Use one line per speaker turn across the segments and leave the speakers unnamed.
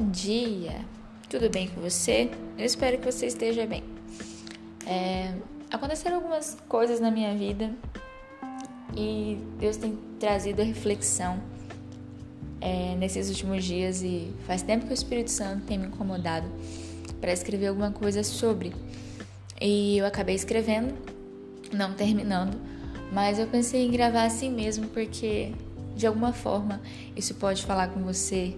Bom dia, tudo bem com você? Eu espero que você esteja bem. É, aconteceram algumas coisas na minha vida e Deus tem trazido a reflexão é, nesses últimos dias e faz tempo que o Espírito Santo tem me incomodado para escrever alguma coisa sobre. E eu acabei escrevendo, não terminando, mas eu pensei em gravar assim mesmo porque de alguma forma isso pode falar com você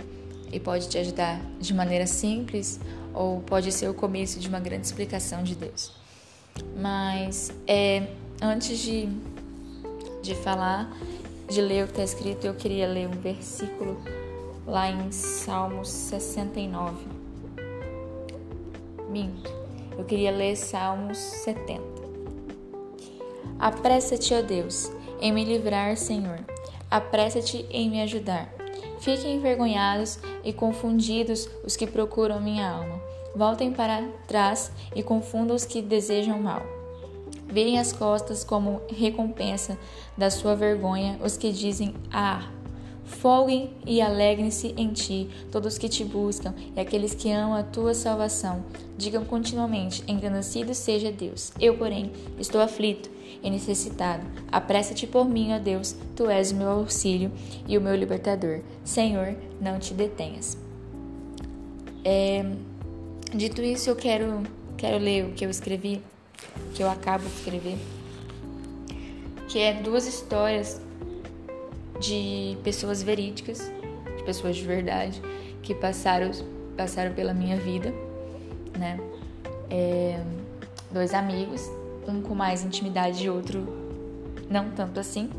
e pode te ajudar de maneira simples ou pode ser o começo de uma grande explicação de Deus. Mas é, antes de, de falar, de ler o que está escrito, eu queria ler um versículo lá em Salmos 69. Minto, eu queria ler Salmos 70. Apressa-te, ó Deus, em me livrar, Senhor. Apressa-te em me ajudar. Fiquem envergonhados e confundidos os que procuram minha alma. Voltem para trás e confundam os que desejam mal. Virem as costas como recompensa da sua vergonha os que dizem: Ah! Folguem e alegrem-se em ti todos que te buscam e aqueles que amam a tua salvação. Digam continuamente: Engrandecido seja Deus. Eu, porém, estou aflito e necessitado. Apressa-te por mim, ó Deus, tu és o meu auxílio e o meu libertador. Senhor, não te detenhas. É, dito isso, eu quero, quero ler o que eu escrevi, que eu acabo de escrever, que é duas histórias de pessoas verídicas, de pessoas de verdade, que passaram, passaram pela minha vida, né? É, dois amigos um com mais intimidade e outro não tanto assim.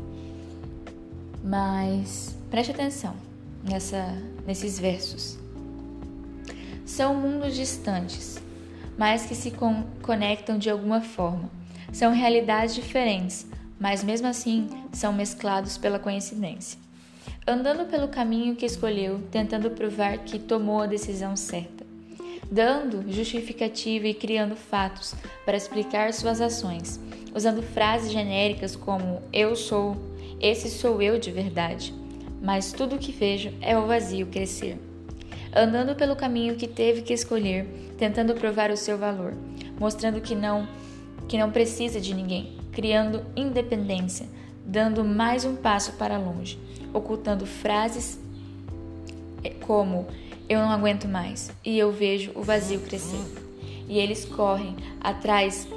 Mas preste atenção nessa, nesses versos. São mundos distantes, mas que se con conectam de alguma forma. São realidades diferentes, mas mesmo assim são mesclados pela coincidência. Andando pelo caminho que escolheu, tentando provar que tomou a decisão certa dando justificativa e criando fatos para explicar suas ações, usando frases genéricas como eu sou, esse sou eu de verdade. Mas tudo o que vejo é o vazio crescer. Andando pelo caminho que teve que escolher, tentando provar o seu valor, mostrando que não que não precisa de ninguém, criando independência, dando mais um passo para longe, ocultando frases como eu não aguento mais e eu vejo o vazio crescer. E eles correm atrás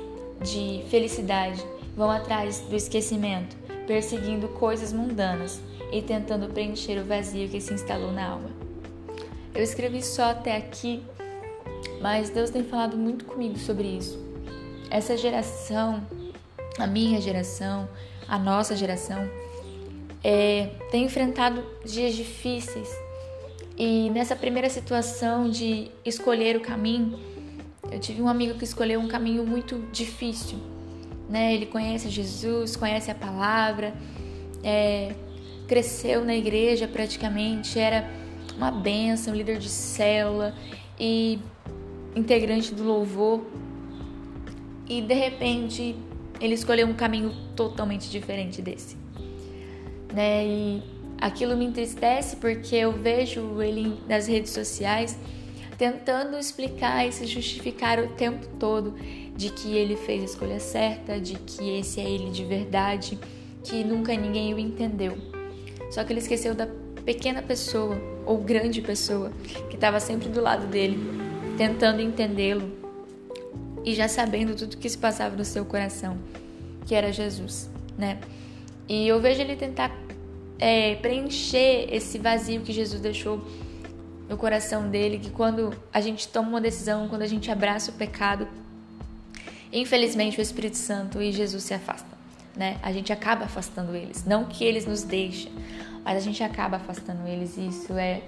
de felicidade, vão atrás do esquecimento, perseguindo coisas mundanas e tentando preencher o vazio que se instalou na alma. Eu escrevi só até aqui, mas Deus tem falado muito comigo sobre isso. Essa geração, a minha geração, a nossa geração, é, tem enfrentado dias difíceis e nessa primeira situação de escolher o caminho, eu tive um amigo que escolheu um caminho muito difícil. Né? Ele conhece Jesus, conhece a palavra, é, cresceu na igreja praticamente, era uma benção, líder de célula e integrante do louvor. E de repente ele escolheu um caminho totalmente diferente desse. Né? E Aquilo me entristece porque eu vejo ele nas redes sociais tentando explicar e se justificar o tempo todo de que ele fez a escolha certa, de que esse é ele de verdade, que nunca ninguém o entendeu. Só que ele esqueceu da pequena pessoa ou grande pessoa que estava sempre do lado dele, tentando entendê-lo e já sabendo tudo que se passava no seu coração, que era Jesus, né? E eu vejo ele tentar é, preencher esse vazio que Jesus deixou no coração dele, que quando a gente toma uma decisão, quando a gente abraça o pecado, infelizmente o Espírito Santo e Jesus se afastam, né? A gente acaba afastando eles, não que eles nos deixem, mas a gente acaba afastando eles e isso é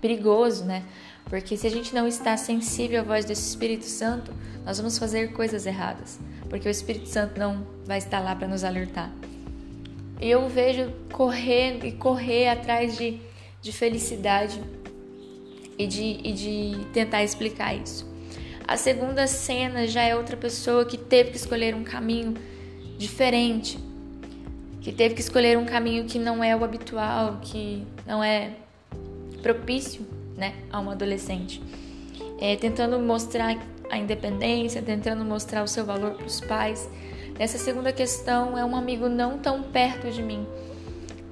perigoso, né? Porque se a gente não está sensível à voz desse Espírito Santo, nós vamos fazer coisas erradas, porque o Espírito Santo não vai estar lá para nos alertar. E eu vejo correr e correr atrás de, de felicidade e de, e de tentar explicar isso. A segunda cena já é outra pessoa que teve que escolher um caminho diferente, que teve que escolher um caminho que não é o habitual, que não é propício né, a um adolescente, é, tentando mostrar a independência, tentando mostrar o seu valor para os pais. Essa segunda questão é um amigo não tão perto de mim,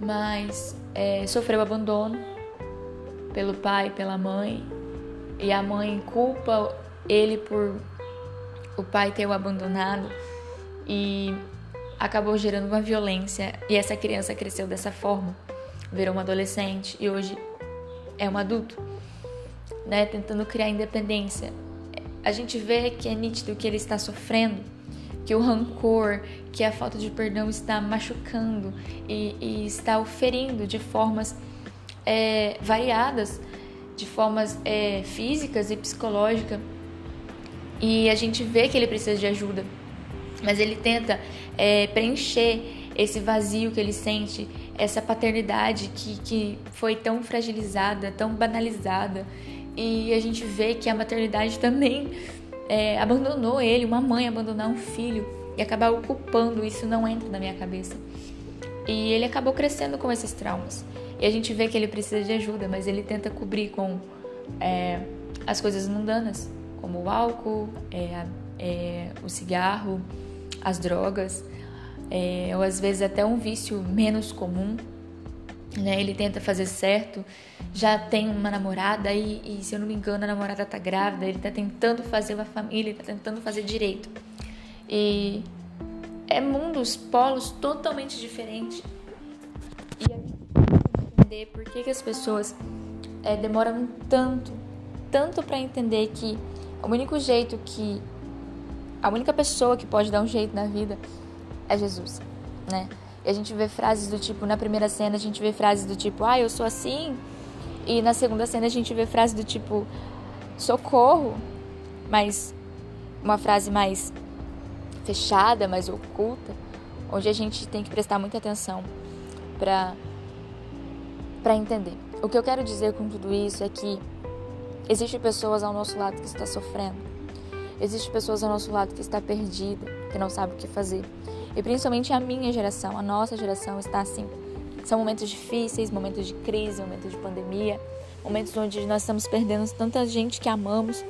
mas é, sofreu abandono pelo pai, pela mãe, e a mãe culpa ele por o pai ter o abandonado e acabou gerando uma violência e essa criança cresceu dessa forma, virou uma adolescente e hoje é um adulto, né, tentando criar independência. A gente vê que é nítido que ele está sofrendo, que o rancor, que a falta de perdão está machucando e, e está o ferindo de formas é, variadas, de formas é, físicas e psicológicas. E a gente vê que ele precisa de ajuda, mas ele tenta é, preencher esse vazio que ele sente, essa paternidade que, que foi tão fragilizada, tão banalizada. E a gente vê que a maternidade também é, abandonou ele, uma mãe abandonar um filho e acabar ocupando, isso não entra na minha cabeça. E ele acabou crescendo com esses traumas. E a gente vê que ele precisa de ajuda, mas ele tenta cobrir com é, as coisas mundanas, como o álcool, é, é, o cigarro, as drogas, é, ou às vezes até um vício menos comum. Né? Ele tenta fazer certo, já tem uma namorada e, e, se eu não me engano, a namorada tá grávida, ele tá tentando fazer uma família, ele tá tentando fazer direito. E é mundos, polos totalmente diferentes. E entender por que, que as pessoas é, demoram tanto, tanto para entender que o único jeito que a única pessoa que pode dar um jeito na vida é Jesus, né? E a gente vê frases do tipo, na primeira cena a gente vê frases do tipo, ah, eu sou assim, e na segunda cena a gente vê frases do tipo, socorro, mas uma frase mais fechada, mais oculta, onde a gente tem que prestar muita atenção para para entender. O que eu quero dizer com tudo isso é que existem pessoas ao nosso lado que está sofrendo. Existem pessoas ao nosso lado que está perdida, que não sabe o que fazer. E principalmente a minha geração, a nossa geração está assim. São momentos difíceis, momentos de crise, momentos de pandemia, momentos onde nós estamos perdendo tanta gente que amamos.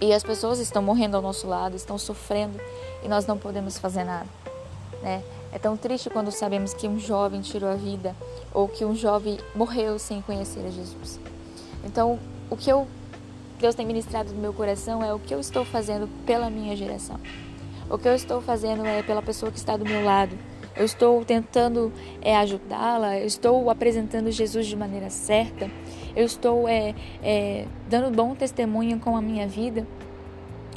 E as pessoas estão morrendo ao nosso lado, estão sofrendo e nós não podemos fazer nada, né? É tão triste quando sabemos que um jovem tirou a vida ou que um jovem morreu sem conhecer a Jesus. Então, o que eu Deus tem ministrado no meu coração é o que eu estou fazendo pela minha geração. O que eu estou fazendo é pela pessoa que está do meu lado. Eu estou tentando é, ajudá-la, eu estou apresentando Jesus de maneira certa, eu estou é, é, dando bom testemunho com a minha vida.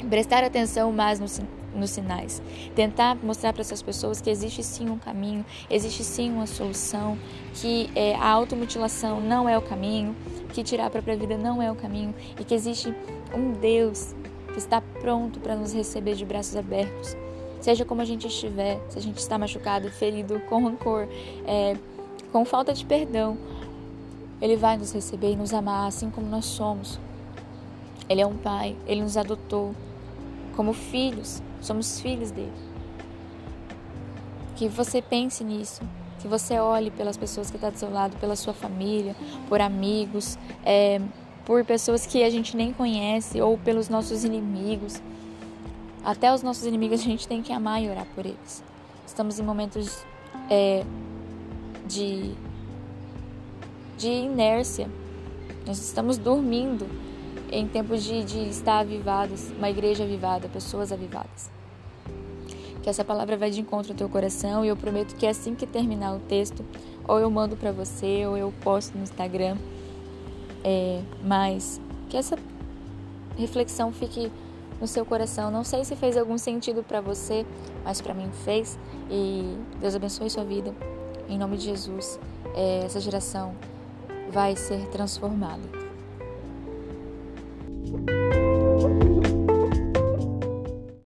Prestar atenção mais no, nos sinais. Tentar mostrar para essas pessoas que existe sim um caminho, existe sim uma solução, que é, a automutilação não é o caminho, que tirar a própria vida não é o caminho e que existe um Deus que está pronto para nos receber de braços abertos. Seja como a gente estiver, se a gente está machucado, ferido, com rancor, é, com falta de perdão, Ele vai nos receber e nos amar assim como nós somos. Ele é um pai, Ele nos adotou como filhos Somos filhos dele. Que você pense nisso, que você olhe pelas pessoas que estão tá do seu lado, pela sua família, por amigos, é, por pessoas que a gente nem conhece ou pelos nossos inimigos. Até os nossos inimigos a gente tem que amar e orar por eles. Estamos em momentos é, de, de inércia. Nós estamos dormindo em tempos de, de estar avivados, uma igreja avivada, pessoas avivadas. Que essa palavra vai de encontro ao teu coração e eu prometo que assim que terminar o texto, ou eu mando para você, ou eu posto no Instagram. É, mas que essa reflexão fique no seu coração. Não sei se fez algum sentido para você, mas para mim fez. E Deus abençoe sua vida. Em nome de Jesus, é, essa geração vai ser transformada.